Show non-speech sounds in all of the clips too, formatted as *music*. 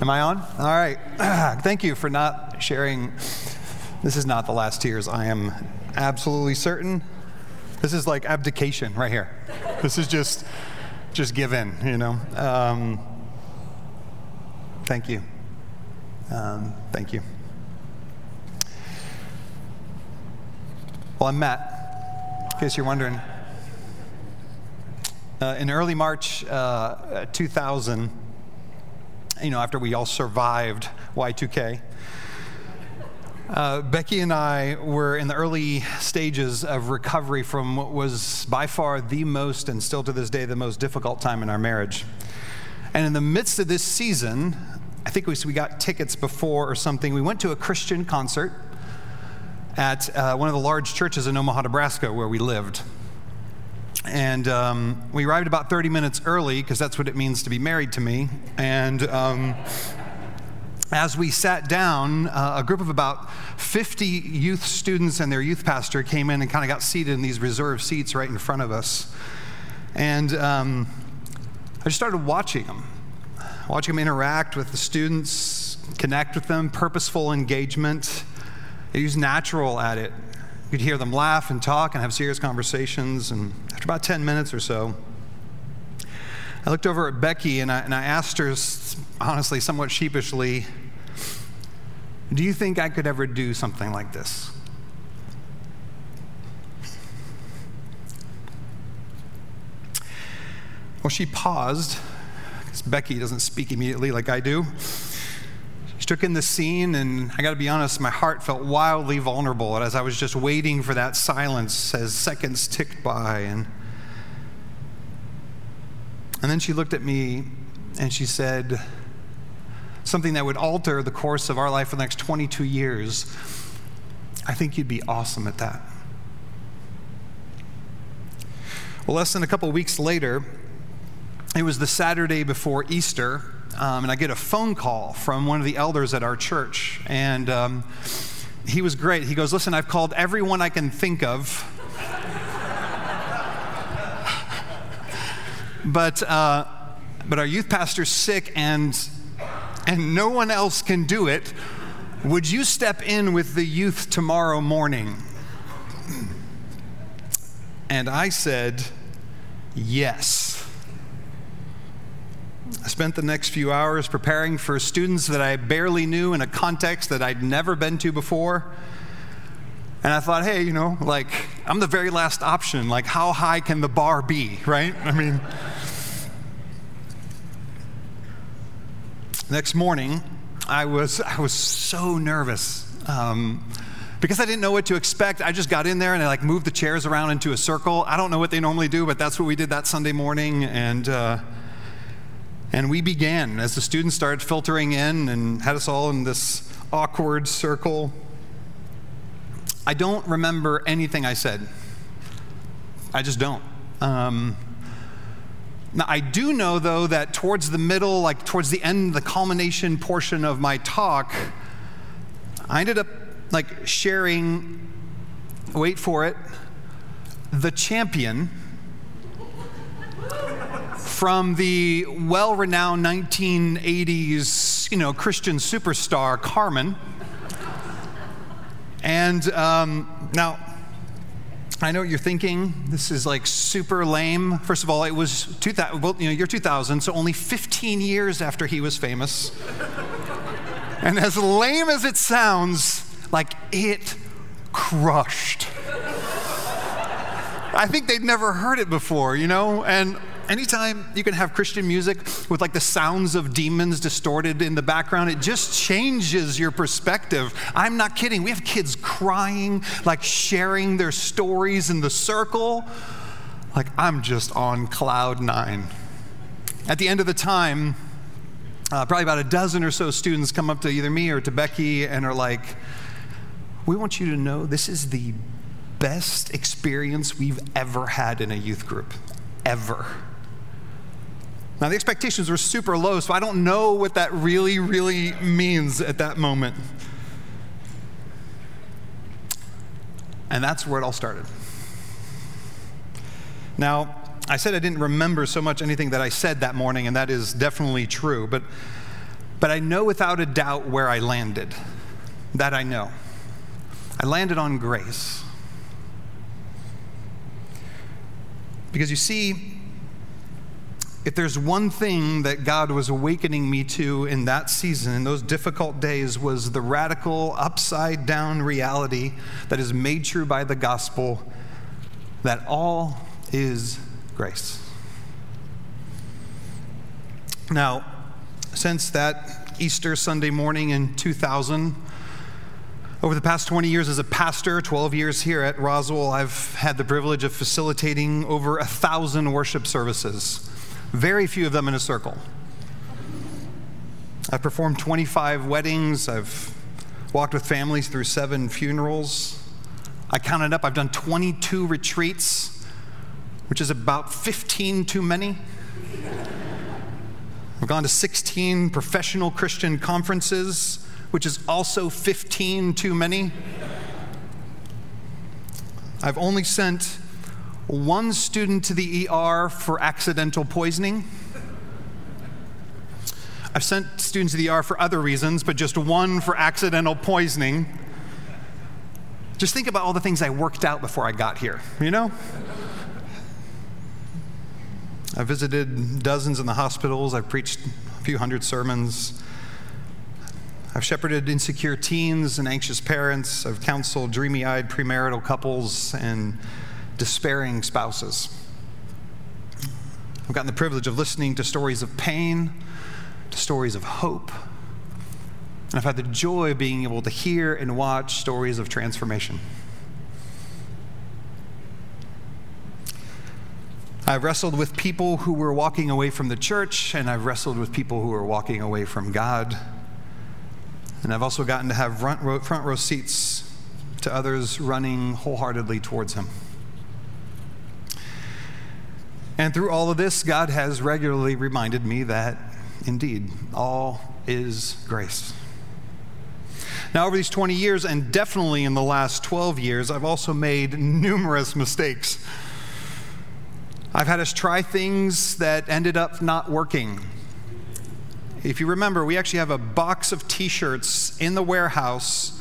Am I on? All right. *clears throat* Thank you for not sharing. This is not the last tears. I am absolutely certain. This is like abdication right here. This is just, just give in, you know. Um, thank you. Um, thank you. Well, I'm Matt, in case you're wondering. Uh, in early March uh, 2000, you know, after we all survived Y2K, uh, Becky and I were in the early stages of recovery from what was by far the most, and still to this day, the most difficult time in our marriage. And in the midst of this season, I think we, we got tickets before or something. We went to a Christian concert at uh, one of the large churches in Omaha, Nebraska, where we lived. And um, we arrived about 30 minutes early because that's what it means to be married to me. And um, as we sat down, uh, a group of about 50 youth students and their youth pastor came in and kind of got seated in these reserved seats right in front of us. And um, I just started watching them, watching them interact with the students, connect with them, purposeful engagement. He was natural at it. You could hear them laugh and talk and have serious conversations. And after about 10 minutes or so, I looked over at Becky and I, and I asked her, honestly, somewhat sheepishly, Do you think I could ever do something like this? Well, she paused, because Becky doesn't speak immediately like I do took in the scene, and I got to be honest, my heart felt wildly vulnerable as I was just waiting for that silence as seconds ticked by. And, and then she looked at me and she said something that would alter the course of our life for the next 22 years. I think you'd be awesome at that. Well, less than a couple weeks later, it was the Saturday before Easter um, and I get a phone call from one of the elders at our church. And um, he was great. He goes, Listen, I've called everyone I can think of. *laughs* but, uh, but our youth pastor's sick and, and no one else can do it. Would you step in with the youth tomorrow morning? And I said, Yes. I spent the next few hours preparing for students that I barely knew in a context that I'd never been to before. And I thought, hey, you know, like, I'm the very last option. Like, how high can the bar be, right? I mean, next morning, I was, I was so nervous. Um, because I didn't know what to expect, I just got in there and I like moved the chairs around into a circle. I don't know what they normally do, but that's what we did that Sunday morning. And, uh, and we began as the students started filtering in and had us all in this awkward circle. I don't remember anything I said. I just don't. Um, now, I do know, though, that towards the middle, like towards the end, the culmination portion of my talk, I ended up like sharing, wait for it, the champion from the well renowned 1980s you know, Christian superstar Carmen. And um, now, I know what you're thinking. This is like super lame. First of all, it was 2000, well, you know, year 2000, so only 15 years after he was famous. and as lame as it sounds, like it crushed. I think they'd never heard it before, you know? And anytime you can have Christian music with like the sounds of demons distorted in the background, it just changes your perspective. I'm not kidding. We have kids crying, like sharing their stories in the circle. Like I'm just on cloud nine. At the end of the time, uh, probably about a dozen or so students come up to either me or to Becky and are like, We want you to know this is the best experience we've ever had in a youth group, ever. Now, the expectations were super low, so I don't know what that really, really means at that moment. And that's where it all started. Now, I said I didn't remember so much anything that I said that morning, and that is definitely true. But But I know without a doubt where I landed. That I know. I landed on grace. Because you see, if there's one thing that God was awakening me to in that season, in those difficult days, was the radical upside down reality that is made true by the gospel that all is grace. Now, since that Easter Sunday morning in 2000, over the past 20 years as a pastor, 12 years here at Roswell, I've had the privilege of facilitating over a thousand worship services, very few of them in a circle. I've performed 25 weddings, I've walked with families through seven funerals. I counted up, I've done 22 retreats, which is about 15 too many. I've gone to 16 professional Christian conferences, which is also 15 too many. I've only sent one student to the ER for accidental poisoning. I've sent students to the ER for other reasons, but just one for accidental poisoning. Just think about all the things I worked out before I got here, you know? I visited dozens in the hospitals. I've preached a few hundred sermons. I've shepherded insecure teens and anxious parents. I've counseled dreamy eyed premarital couples and despairing spouses. I've gotten the privilege of listening to stories of pain, to stories of hope. And I've had the joy of being able to hear and watch stories of transformation. I've wrestled with people who were walking away from the church, and I've wrestled with people who were walking away from God. And I've also gotten to have front row, front row seats to others running wholeheartedly towards Him. And through all of this, God has regularly reminded me that indeed all is grace. Now, over these 20 years, and definitely in the last 12 years, I've also made numerous mistakes. I've had us try things that ended up not working. If you remember, we actually have a box of t shirts in the warehouse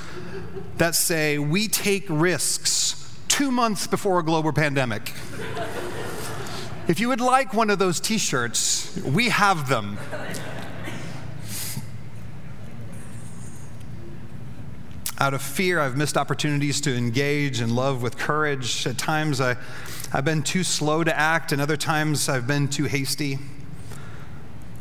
that say, We take risks two months before a global pandemic. If you would like one of those t shirts, we have them. Out of fear, I've missed opportunities to engage and love with courage. At times, I I've been too slow to act, and other times I've been too hasty.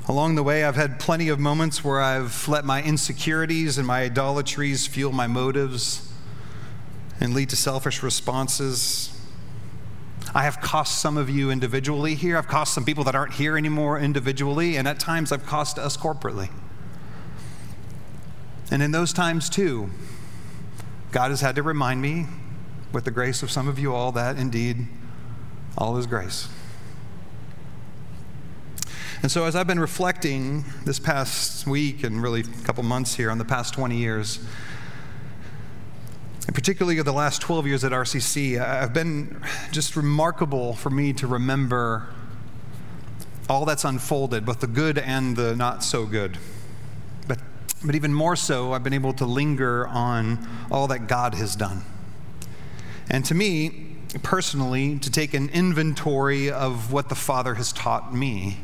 Along the way, I've had plenty of moments where I've let my insecurities and my idolatries fuel my motives and lead to selfish responses. I have cost some of you individually here. I've cost some people that aren't here anymore individually, and at times I've cost us corporately. And in those times, too, God has had to remind me, with the grace of some of you all, that indeed all is grace. And so, as I've been reflecting this past week and really a couple months here on the past 20 years, and particularly the last 12 years at RCC, I've uh, been just remarkable for me to remember all that's unfolded, both the good and the not so good. But, but even more so, I've been able to linger on all that God has done. And to me, personally to take an inventory of what the Father has taught me.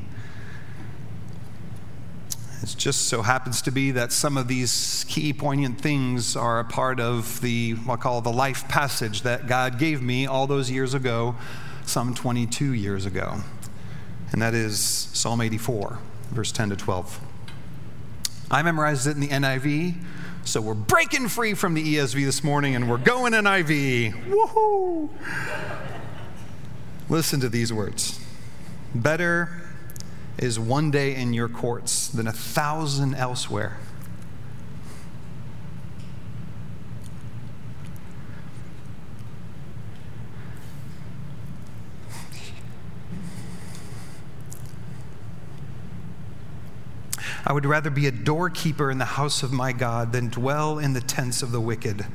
It just so happens to be that some of these key poignant things are a part of the, what I call the life passage that God gave me all those years ago, some 22 years ago. And that is Psalm 84, verse 10 to 12. I memorized it in the NIV so we're breaking free from the ESV this morning and we're going NIV. Woohoo! Listen to these words Better is one day in your courts than a thousand elsewhere. I would rather be a doorkeeper in the house of my God than dwell in the tents of the wicked.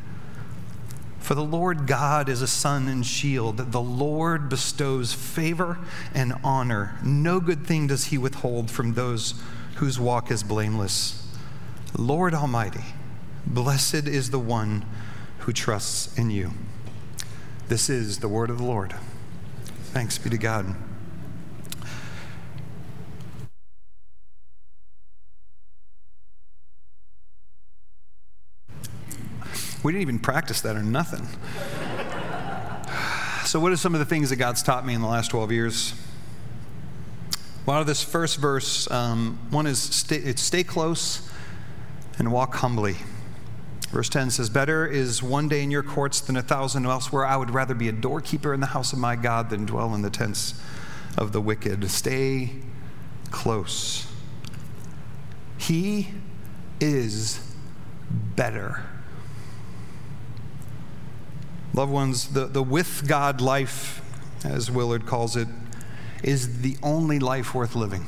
For the Lord God is a sun and shield. The Lord bestows favor and honor. No good thing does he withhold from those whose walk is blameless. Lord Almighty, blessed is the one who trusts in you. This is the word of the Lord. Thanks be to God. We didn't even practice that or nothing. *sighs* so, what are some of the things that God's taught me in the last 12 years? Well, out of this first verse, um, one is stay, it's stay close and walk humbly. Verse 10 says, Better is one day in your courts than a thousand elsewhere. I would rather be a doorkeeper in the house of my God than dwell in the tents of the wicked. Stay close. He is better. Loved ones, the, the with God life, as Willard calls it, is the only life worth living.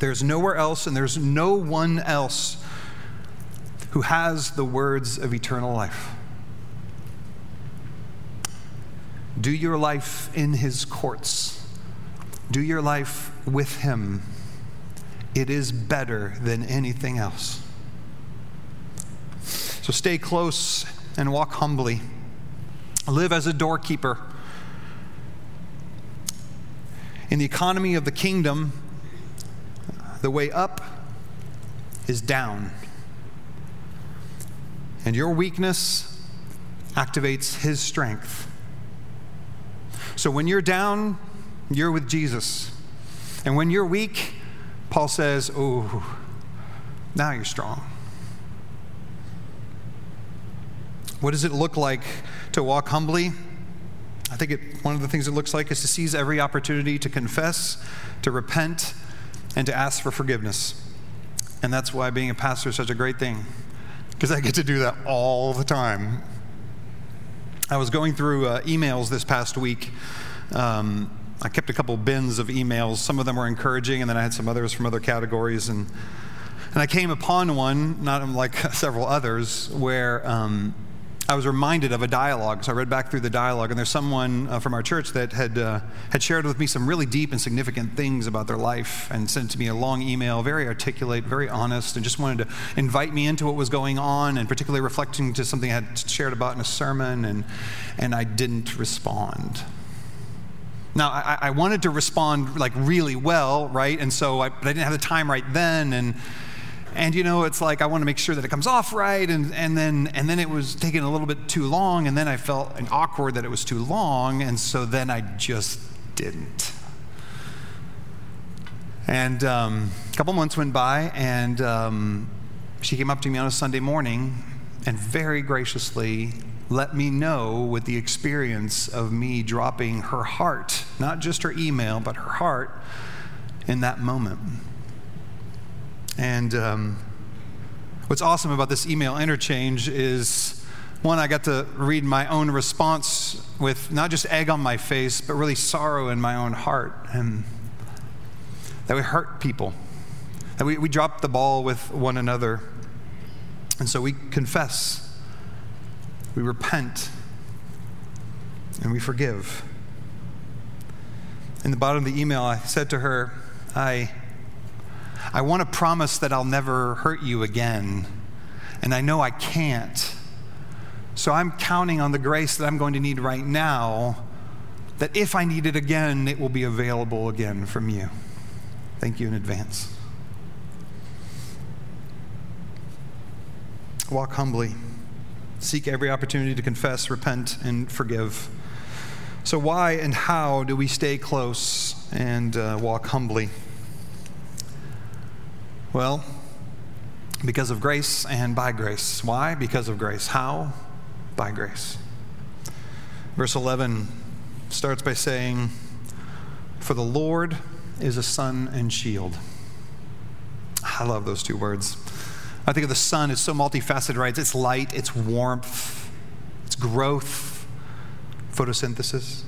There's nowhere else, and there's no one else who has the words of eternal life. Do your life in his courts, do your life with him. It is better than anything else. So stay close and walk humbly. Live as a doorkeeper. In the economy of the kingdom, the way up is down. And your weakness activates his strength. So when you're down, you're with Jesus. And when you're weak, Paul says, Oh, now you're strong. What does it look like to walk humbly? I think it, one of the things it looks like is to seize every opportunity to confess, to repent, and to ask for forgiveness. And that's why being a pastor is such a great thing, because I get to do that all the time. I was going through uh, emails this past week. Um, I kept a couple bins of emails. Some of them were encouraging, and then I had some others from other categories. And, and I came upon one, not like *laughs* several others, where um, I was reminded of a dialogue. So I read back through the dialogue, and there's someone uh, from our church that had, uh, had shared with me some really deep and significant things about their life and sent to me a long email, very articulate, very honest, and just wanted to invite me into what was going on, and particularly reflecting to something I had shared about in a sermon, and, and I didn't respond. Now, I, I wanted to respond like really well, right? And so I, but I didn't have the time right then, and and you know it's like i want to make sure that it comes off right and, and then and then it was taking a little bit too long and then i felt awkward that it was too long and so then i just didn't. And um, a couple months went by and um, she came up to me on a sunday morning and very graciously let me know with the experience of me dropping her heart not just her email but her heart in that moment and um, what's awesome about this email interchange is one, I got to read my own response with not just egg on my face, but really sorrow in my own heart. And that we hurt people, that we, we drop the ball with one another. And so we confess, we repent, and we forgive. In the bottom of the email, I said to her, I I want to promise that I'll never hurt you again. And I know I can't. So I'm counting on the grace that I'm going to need right now, that if I need it again, it will be available again from you. Thank you in advance. Walk humbly. Seek every opportunity to confess, repent, and forgive. So, why and how do we stay close and uh, walk humbly? Well, because of grace and by grace. Why? Because of grace. How? By grace. Verse 11 starts by saying, For the Lord is a sun and shield. I love those two words. I think of the sun as so multifaceted, right? It's light, it's warmth, it's growth, photosynthesis.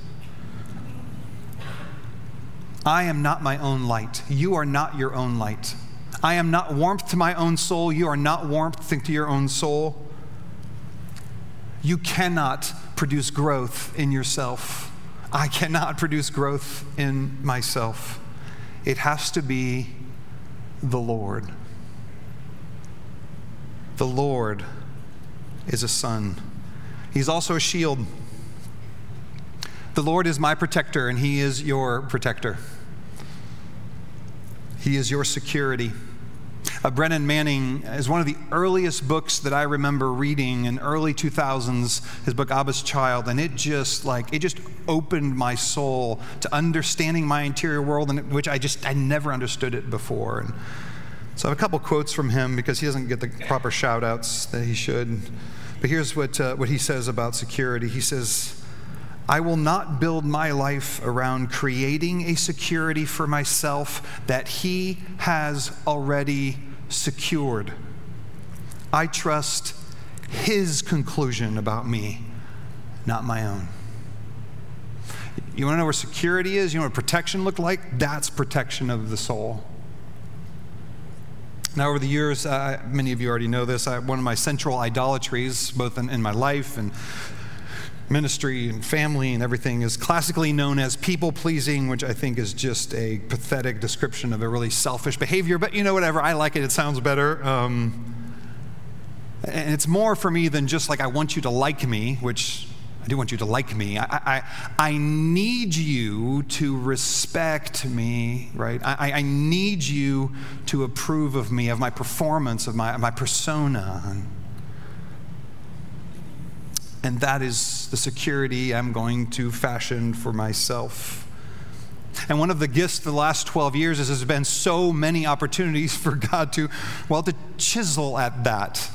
I am not my own light. You are not your own light. I am not warmth to my own soul. You are not warmth to your own soul. You cannot produce growth in yourself. I cannot produce growth in myself. It has to be the Lord. The Lord is a sun. He's also a shield. The Lord is my protector, and He is your protector. He is your security. Uh, Brennan Manning is one of the earliest books that I remember reading in early 2000s, his book Abba's Child, and it just like it just opened my soul to understanding my interior world, in which I just I never understood it before. And so I have a couple quotes from him because he doesn't get the proper shout outs that he should. But here's what, uh, what he says about security. He says, I will not build my life around creating a security for myself that He has already secured. I trust His conclusion about me, not my own. You want to know where security is? You know what protection looked like? That's protection of the soul. Now, over the years, uh, many of you already know this, I, one of my central idolatries, both in, in my life and ministry and family and everything is classically known as people pleasing, which I think is just a pathetic description of a really selfish behavior. But you know, whatever, I like it, it sounds better. Um, and it's more for me than just like, I want you to like me, which I do want you to like me. I, I, I need you to respect me, right? I, I need you to approve of me, of my performance, of my, my persona. And that is the security I'm going to fashion for myself. And one of the gifts the last 12 years is there's been so many opportunities *laughs* for God to, well, to chisel at that.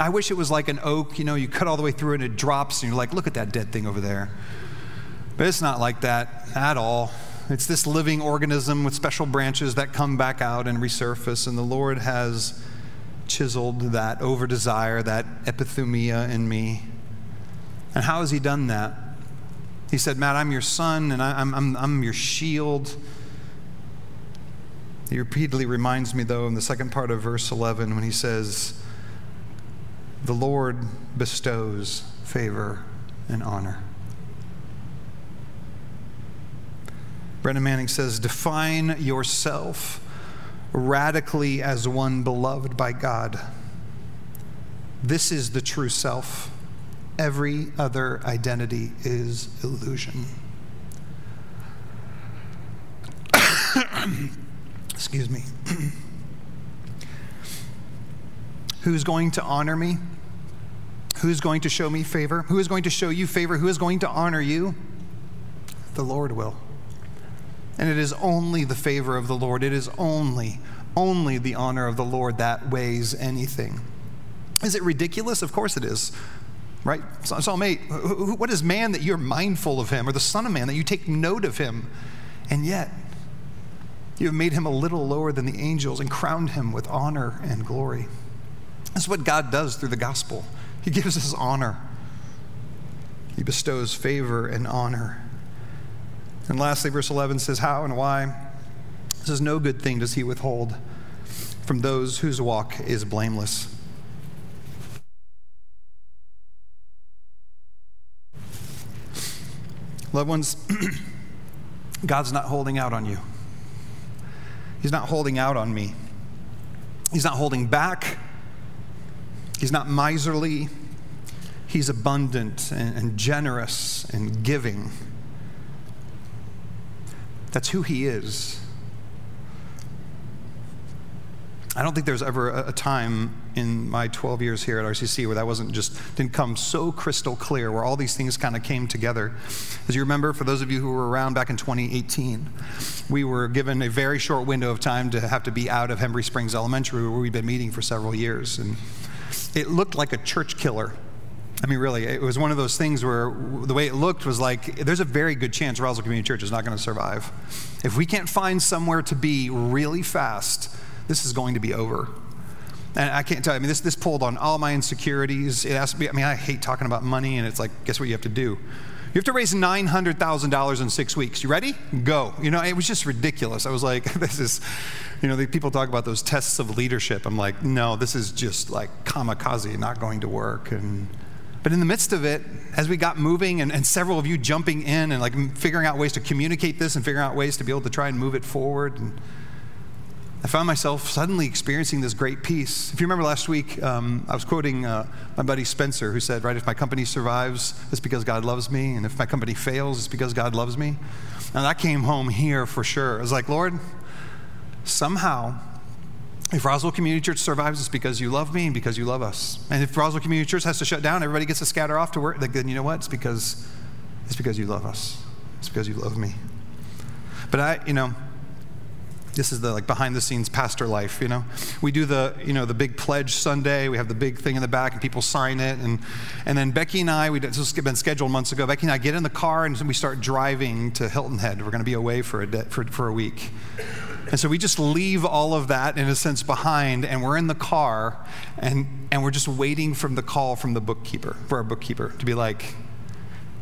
I wish it was like an oak, you know, you cut all the way through and it drops, and you're like, look at that dead thing over there. But it's not like that at all. It's this living organism with special branches that come back out and resurface, and the Lord has chiseled that over desire, that epithumia in me. And how has he done that? He said, Matt, I'm your sun and I, am I'm, I'm your shield. He repeatedly reminds me, though, in the second part of verse 11 when he says, The Lord bestows favor and honor. Brennan Manning says, Define yourself radically as one beloved by God. This is the true self. Every other identity is illusion. *coughs* Excuse me. *coughs* Who's going to honor me? Who's going to show me favor? Who is going to show you favor? Who is going to honor you? The Lord will. And it is only the favor of the Lord, it is only, only the honor of the Lord that weighs anything. Is it ridiculous? Of course it is right? Psalm 8, what is man that you're mindful of him, or the Son of Man that you take note of him? And yet, you have made him a little lower than the angels and crowned him with honor and glory. That's what God does through the gospel. He gives us honor, He bestows favor and honor. And lastly, verse 11 says, How and why? It says, No good thing does He withhold from those whose walk is blameless. Loved ones, *clears throat* God's not holding out on you. He's not holding out on me. He's not holding back. He's not miserly. He's abundant and, and generous and giving. That's who He is. I don't think there's ever a, time in my 12 years here at RCC where that wasn't just, didn't come so crystal clear, where all these things kind of came together. As you remember, for those of you who were around back in 2018, we were given a very short window of time to have to be out of Hembree Springs Elementary, where we've been meeting for several years. And it looked like a church killer. I mean, really, it was one of those things where the way it looked was like there's a very good chance Roswell Community Church is not going to survive. If we can't find somewhere to be really fast, this is going to be over. And I can't tell you, I mean, this, this pulled on all my insecurities. It to be, I mean, I hate talking about money, and it's like, guess what you have to do? You have to raise $900,000 in six weeks. You ready? Go. You know, it was just ridiculous. I was like, *laughs* this is, you know, the people talk about those tests of leadership. I'm like, no, this is just like kamikaze, not going to work. And, but in the midst of it, as we got moving and, and several of you jumping in and like figuring out ways to communicate this and figuring out ways to be able to try and move it forward, and I found myself suddenly experiencing this great peace. If you remember last week, um, I was quoting uh, my buddy Spencer, who said, Right, if my company survives, it's because God loves me. And if my company fails, it's because God loves me. And that came home here for sure. I was like, Lord, somehow, if Roswell Community Church survives, it's because you love me and because you love us. And if Roswell Community Church has to shut down, everybody gets to scatter off to work, then you know what? It's because, it's because you love us. It's because you love me. But I, you know, this is the like behind the scenes pastor life you know? We do the you know the big pledge sunday. We have the big thing in the back and people sign it. And and then becky and i we this has been scheduled months ago. Becky and i get in the car and we start driving to hilton head. We're going to be away for a de- for, for a week. And so we just leave all of that in a sense behind and we're in the car and and we're just waiting from the call from the bookkeeper for our bookkeeper to be like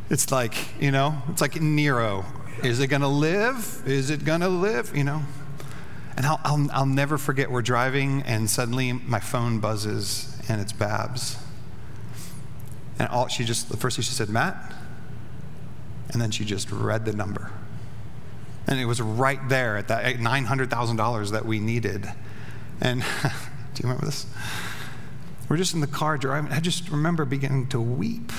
it's like you know it's like nero. Is it going to live? Is it going to live? You know and I'll, I'll, I'll never forget, we're driving, and suddenly my phone buzzes, and it's Babs. And all she just, the first thing she said, Matt, and then she just read the number. And it was right there at that $900,000 that we needed. And *laughs* do you remember this? We're just in the car driving. I just remember beginning to weep.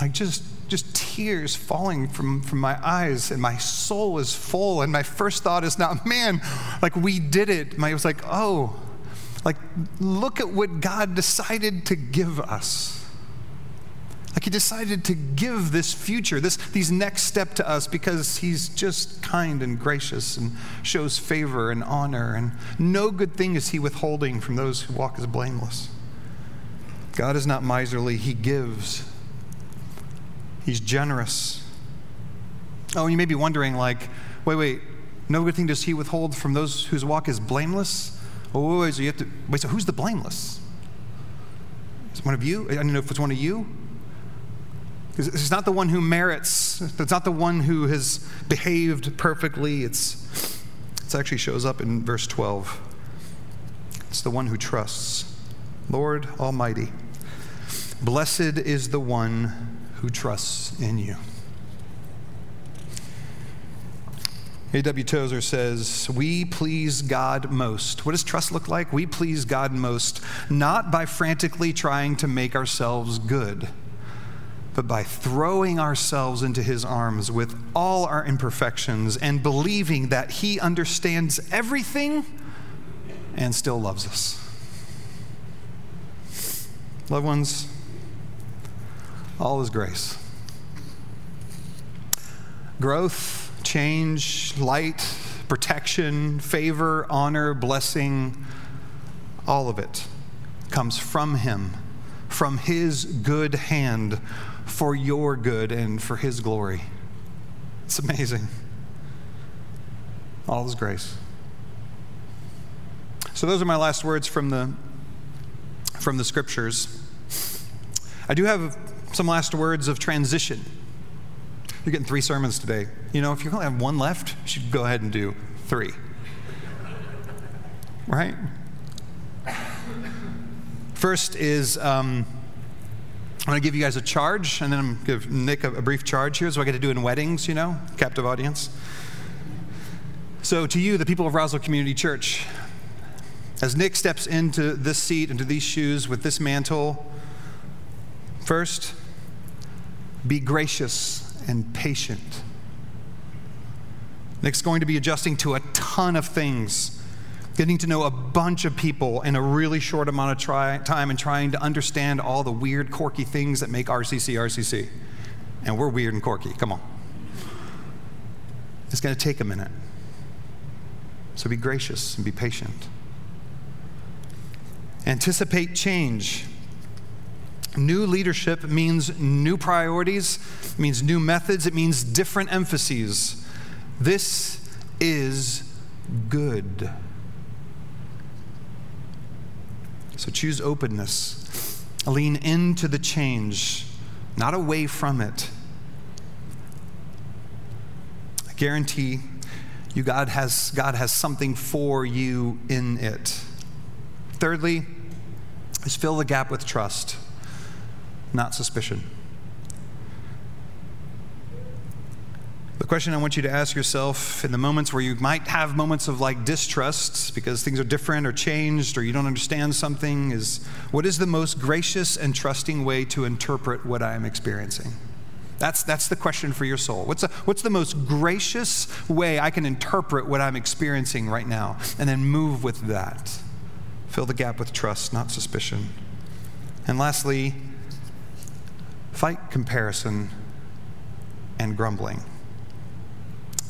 I just just tears falling from, from my eyes, and my soul is full. And my first thought is not, man, like we did it. My, it was like, oh, like look at what God decided to give us. Like he decided to give this future, this these next step to us because he's just kind and gracious and shows favor and honor and no good thing is he withholding from those who walk as blameless. God is not miserly, he gives He's generous. Oh, you may be wondering, like, wait, wait, no good thing does he withhold from those whose walk is blameless? Oh, wait, so you have to, wait, so who's the blameless? Is one of you? I don't know if it's one of you. It's not the one who merits, it's not the one who has behaved perfectly. It's, it actually shows up in verse 12. It's the one who trusts. Lord Almighty, blessed is the one who trusts in you. A.W. Tozer says, We please God most. What does trust look like? We please God most not by frantically trying to make ourselves good, but by throwing ourselves into His arms with all our imperfections and believing that He understands everything and still loves us. Loved ones, all is grace. Growth, change, light, protection, favor, honor, blessing, all of it comes from Him, from His good hand for your good and for His glory. It's amazing. All is grace. So those are my last words from the from the scriptures. I do have some last words of transition. You're getting three sermons today. You know, if you only have one left, you should go ahead and do three. Right? First is um, I'm going to give you guys a charge, and then I'm going to give Nick a, a brief charge here. So I get to do in weddings, you know, captive audience. So, to you, the people of Roswell Community Church, as Nick steps into this seat, into these shoes with this mantle, first, be gracious and patient. Nick's going to be adjusting to a ton of things, getting to know a bunch of people in a really short amount of try, time and trying to understand all the weird, quirky things that make RCC RCC. And we're weird and quirky. Come on. It's going to take a minute. So be gracious and be patient. Anticipate change. New leadership means new priorities, means new methods, it means different emphases. This is good. So choose openness. Lean into the change, not away from it. I guarantee you God has, God has something for you in it. Thirdly, is fill the gap with trust not suspicion. The question I want you to ask yourself in the moments where you might have moments of like distrust because things are different or changed or you don't understand something is what is the most gracious and trusting way to interpret what I am experiencing? That's, that's the question for your soul. What's, a, what's the most gracious way I can interpret what I'm experiencing right now? And then move with that. Fill the gap with trust, not suspicion. And lastly, fight comparison and grumbling.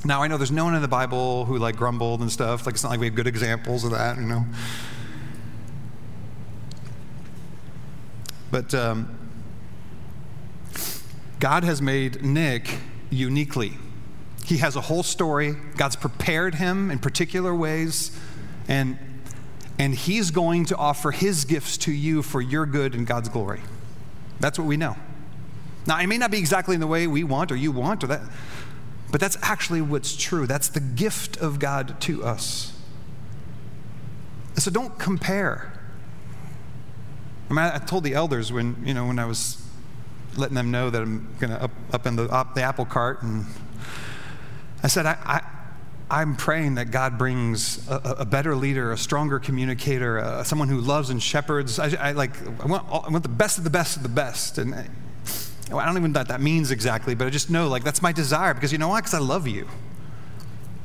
Now, I know there's no one in the Bible who like grumbled and stuff. Like, it's not like we have good examples of that, you know. But um, God has made Nick uniquely. He has a whole story. God's prepared him in particular ways, and, and he's going to offer his gifts to you for your good and God's glory. That's what we know. Now, it may not be exactly in the way we want or you want, or that, but that's actually what's true. That's the gift of God to us. So don't compare. I mean, I told the elders when, you know, when I was letting them know that I'm going to up, up in the, up the apple cart, and I said, I, I, am praying that God brings a, a, better leader, a stronger communicator, uh, someone who loves and shepherds. I, I like, I want, I want the best of the best of the best. And Oh, I don't even know what that means exactly, but I just know like that's my desire because you know why? Because I love you.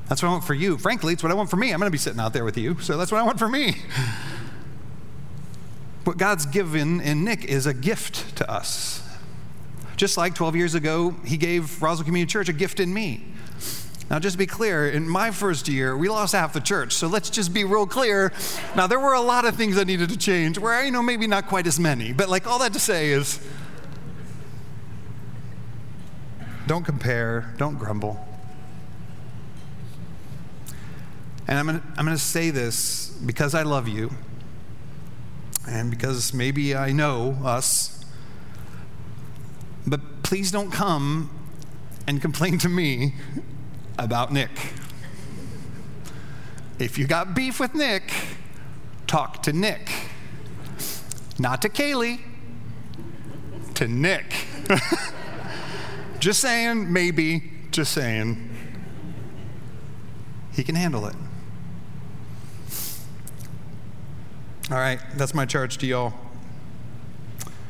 That's what I want for you. Frankly, it's what I want for me. I'm going to be sitting out there with you, so that's what I want for me. *laughs* What God's given in Nick is a gift to us. Just like 12 years ago, He gave Roswell Community Church a gift in me. Now, just to be clear, in my first year, we lost half the church. So let's just be real clear. Now, there were a lot of things that needed to change, where, you know, maybe not quite as many. But, like, all that to say is, Don't compare, don't grumble. And I'm going I'm to say this because I love you and because maybe I know us. But please don't come and complain to me about Nick. If you got beef with Nick, talk to Nick. Not to Kaylee, to Nick. *laughs* Just saying, maybe, just saying. He can handle it. All right, that's my charge to y'all.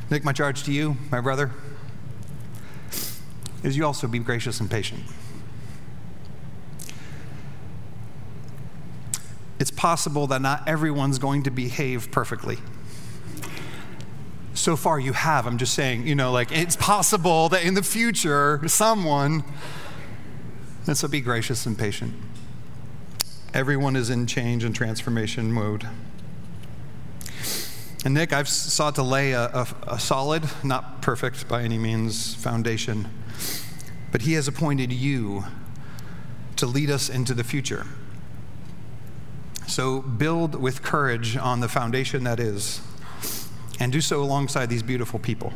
Nick, my charge to you, my brother, is you also be gracious and patient. It's possible that not everyone's going to behave perfectly so far you have. I'm just saying, you know, like it's possible that in the future, someone, and so be gracious and patient. Everyone is in change and transformation mode. And Nick, I've sought to lay a, a, a solid, not perfect by any means, foundation, but He has appointed you to lead us into the future. So build with courage on the foundation that is and do so alongside these beautiful people.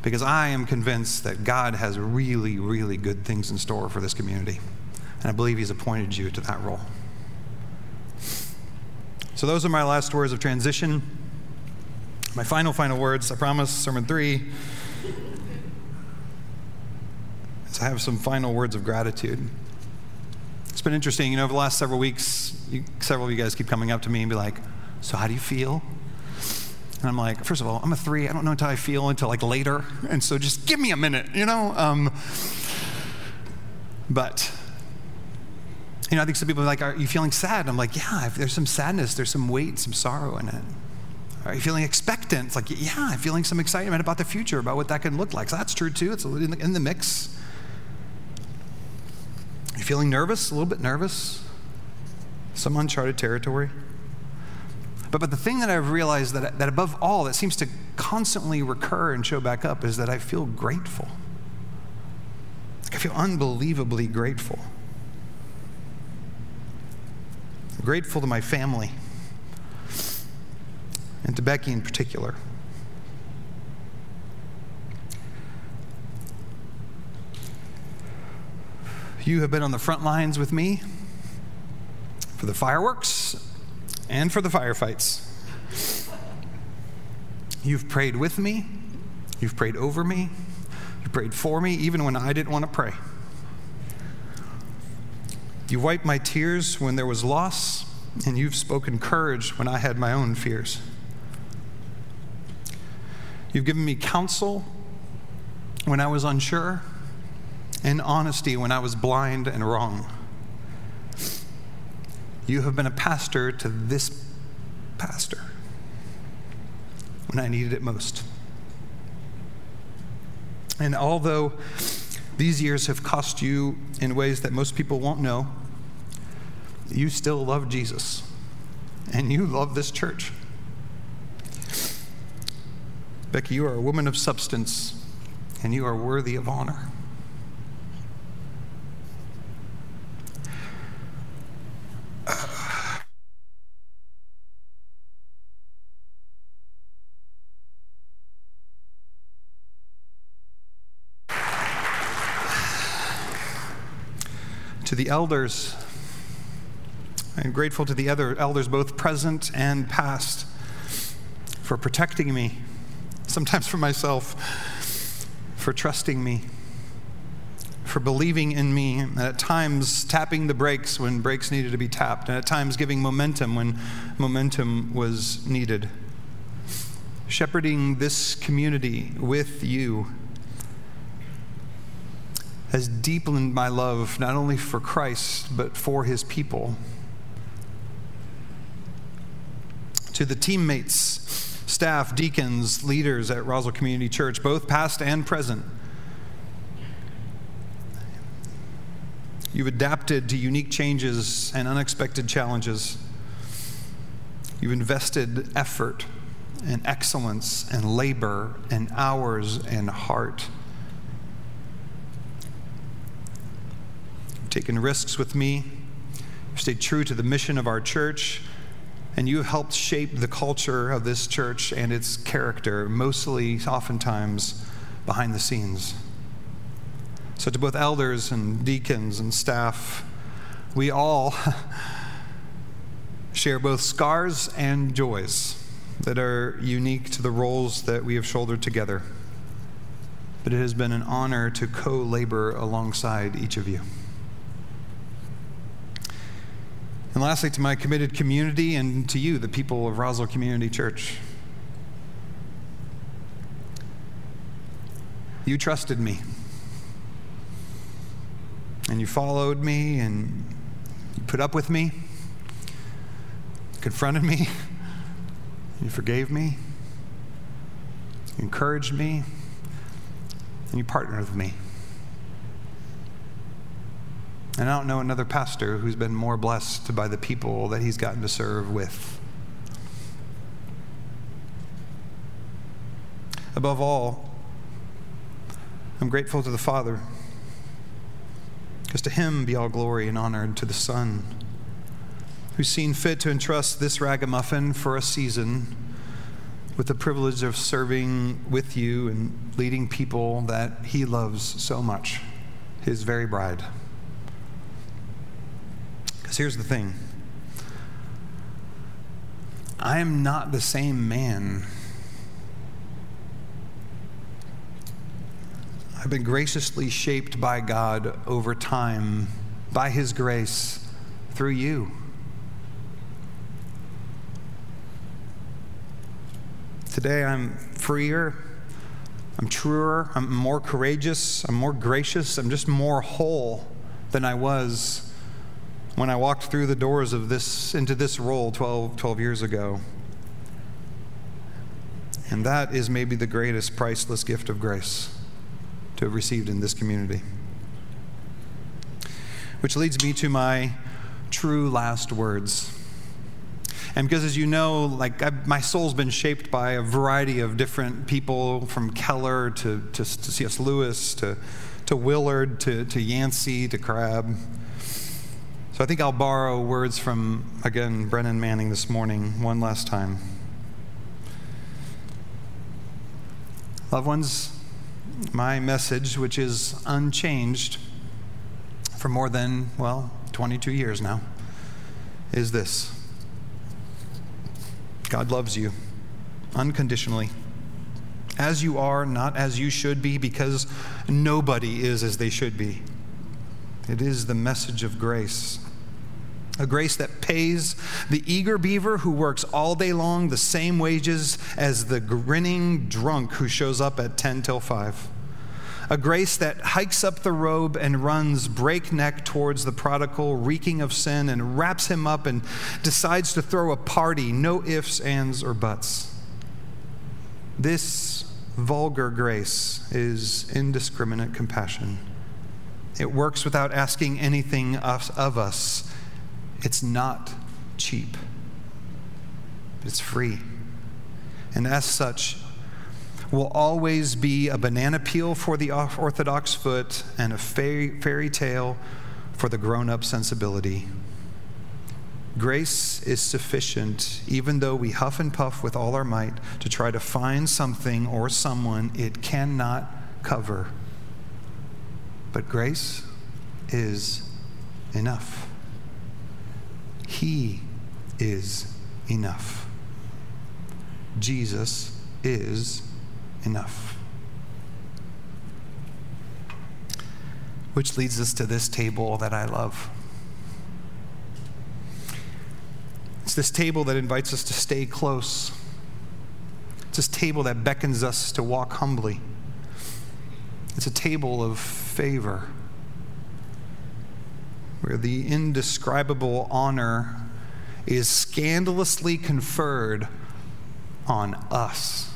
Because I am convinced that God has really, really good things in store for this community. And I believe He's appointed you to that role. So, those are my last words of transition. My final, final words, I promise, sermon three, is I have some final words of gratitude. It's been interesting, you know, over the last several weeks, you, several of you guys keep coming up to me and be like, So, how do you feel? And I'm like, first of all, I'm a three. I don't know until I feel until like later. And so just give me a minute, you know? Um, but, you know, I think some people are like, are you feeling sad? I'm like, yeah, there's some sadness, there's some weight, some sorrow in it. Are you feeling expectant? It's like, yeah, I'm feeling some excitement about the future, about what that can look like. So that's true too. It's in the, in the mix. You feeling nervous? A little bit nervous? Some uncharted territory? But, but the thing that I've realized that, that above all, that seems to constantly recur and show back up is that I feel grateful. I feel unbelievably grateful. I'm grateful to my family and to Becky in particular. You have been on the front lines with me for the fireworks and for the firefights. You've prayed with me, you've prayed over me, you prayed for me, even when I didn't want to pray. You wiped my tears when there was loss, and you've spoken courage when I had my own fears. You've given me counsel when I was unsure, and honesty when I was blind and wrong. You have been a pastor to this pastor when I needed it most. And although these years have cost you in ways that most people won't know, you still love Jesus and you love this church. Becky, you are a woman of substance and you are worthy of honor. The elders. I'm grateful to the other elders, both present and past, for protecting me, sometimes for myself, for trusting me, for believing in me, and at times tapping the brakes when brakes needed to be tapped, and at times giving momentum when momentum was needed. Shepherding this community with you has deepened my love not only for Christ, but for his people. To the teammates, staff, deacons, leaders at Roswell Community Church, both past and present, you've adapted to unique changes and unexpected challenges. You've invested effort and excellence and labor and hours and heart taken risks with me, you've stayed true to the mission of our church, and you have helped shape the culture of this church and its character, mostly, oftentimes, behind the scenes. So, to both elders and deacons and staff, we all *laughs* share both scars and joys that are unique to the roles that we have shouldered together. But it has been an honor to co labor alongside each of you. And lastly, to my committed community and to you, the people of Roswell Community Church. You trusted me. And you followed me and you put up with me, confronted me, you forgave me, encouraged me, and you partnered with me. And I don't know another pastor who's been more blessed by the people that he's gotten to serve with. Above all, I'm grateful to the Father, because to him be all glory and honor, and to the Son, who's seen fit to entrust this ragamuffin for a season with the privilege of serving with you and leading people that he loves so much, his very bride. Because here's the thing I am not the same man. I've been graciously shaped by God over time, by His grace, through you. Today I'm freer, I'm truer, I'm more courageous, I'm more gracious, I'm just more whole than I was when I walked through the doors of this into this role 12, 12 years ago. And that is maybe the greatest priceless gift of grace to have received in this community. Which leads me to my true last words. And because, as you know, like I, my soul's been shaped by a variety of different people, from Keller to, to, to C.S. Lewis to, to Willard to, to Yancey to Crabb. So I think I'll borrow words from, again, Brennan Manning this morning one last time. Loved ones, my message, which is unchanged for more than, well, 22 years now, is this God loves you unconditionally. As you are, not as you should be, because nobody is as they should be. It is the message of grace A grace that pays the eager beaver who works all day long the same wages as the grinning drunk who shows up at 10 till 5. A grace that hikes up the robe and runs breakneck towards the prodigal, reeking of sin, and wraps him up and decides to throw a party, no ifs, ands, or buts. This vulgar grace is indiscriminate compassion. It works without asking anything of us it's not cheap, it's free. And as such, will always be a banana peel for the orthodox foot and a fairy, fairy tale for the grown up sensibility. Grace is sufficient, even though we huff and puff with all our might to try to find something or someone it cannot cover. But grace is enough. He is enough. Jesus is enough. Which leads us to this table that I love. It's this table that invites us to stay close. It's this table that beckons us to walk humbly. It's a table of favor where the indescribable honor is scandalously conferred on us.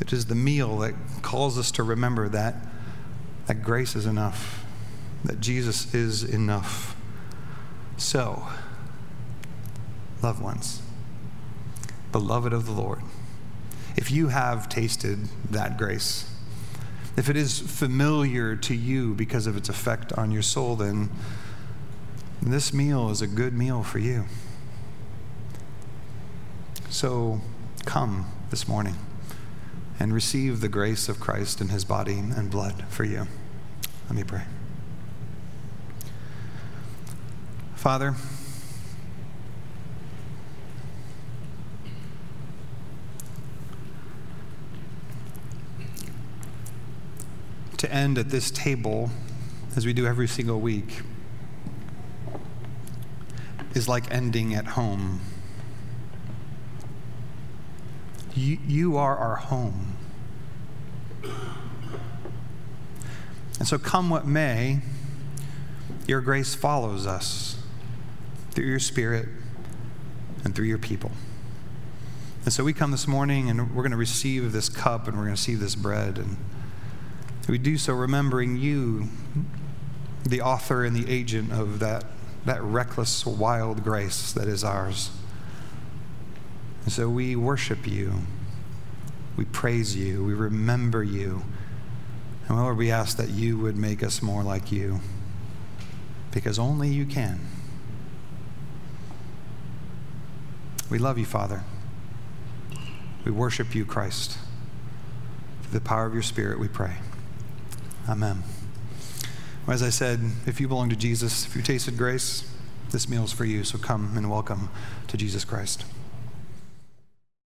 It is the meal that calls us to remember that, that grace is enough, that Jesus is enough. So, loved ones, beloved of the Lord, if you have tasted that grace, if it is familiar to you because of its effect on your soul, then this meal is a good meal for you. So come this morning and receive the grace of Christ in his body and blood for you. Let me pray. Father, to end at this table, as we do every single week, is like ending at home. You, you are our home. And so, come what may, your grace follows us through your Spirit and through your people. And so we come this morning and we're going to receive this cup and we're going to receive this bread. And we do so remembering you, the author and the agent of that, that reckless, wild grace that is ours. And so we worship you. We praise you. We remember you. And Lord, we ask that you would make us more like you because only you can. We love you, Father. We worship you, Christ. Through the power of your Spirit, we pray. Amen. Well, as I said, if you belong to Jesus, if you tasted grace, this meal is for you. So come and welcome to Jesus Christ.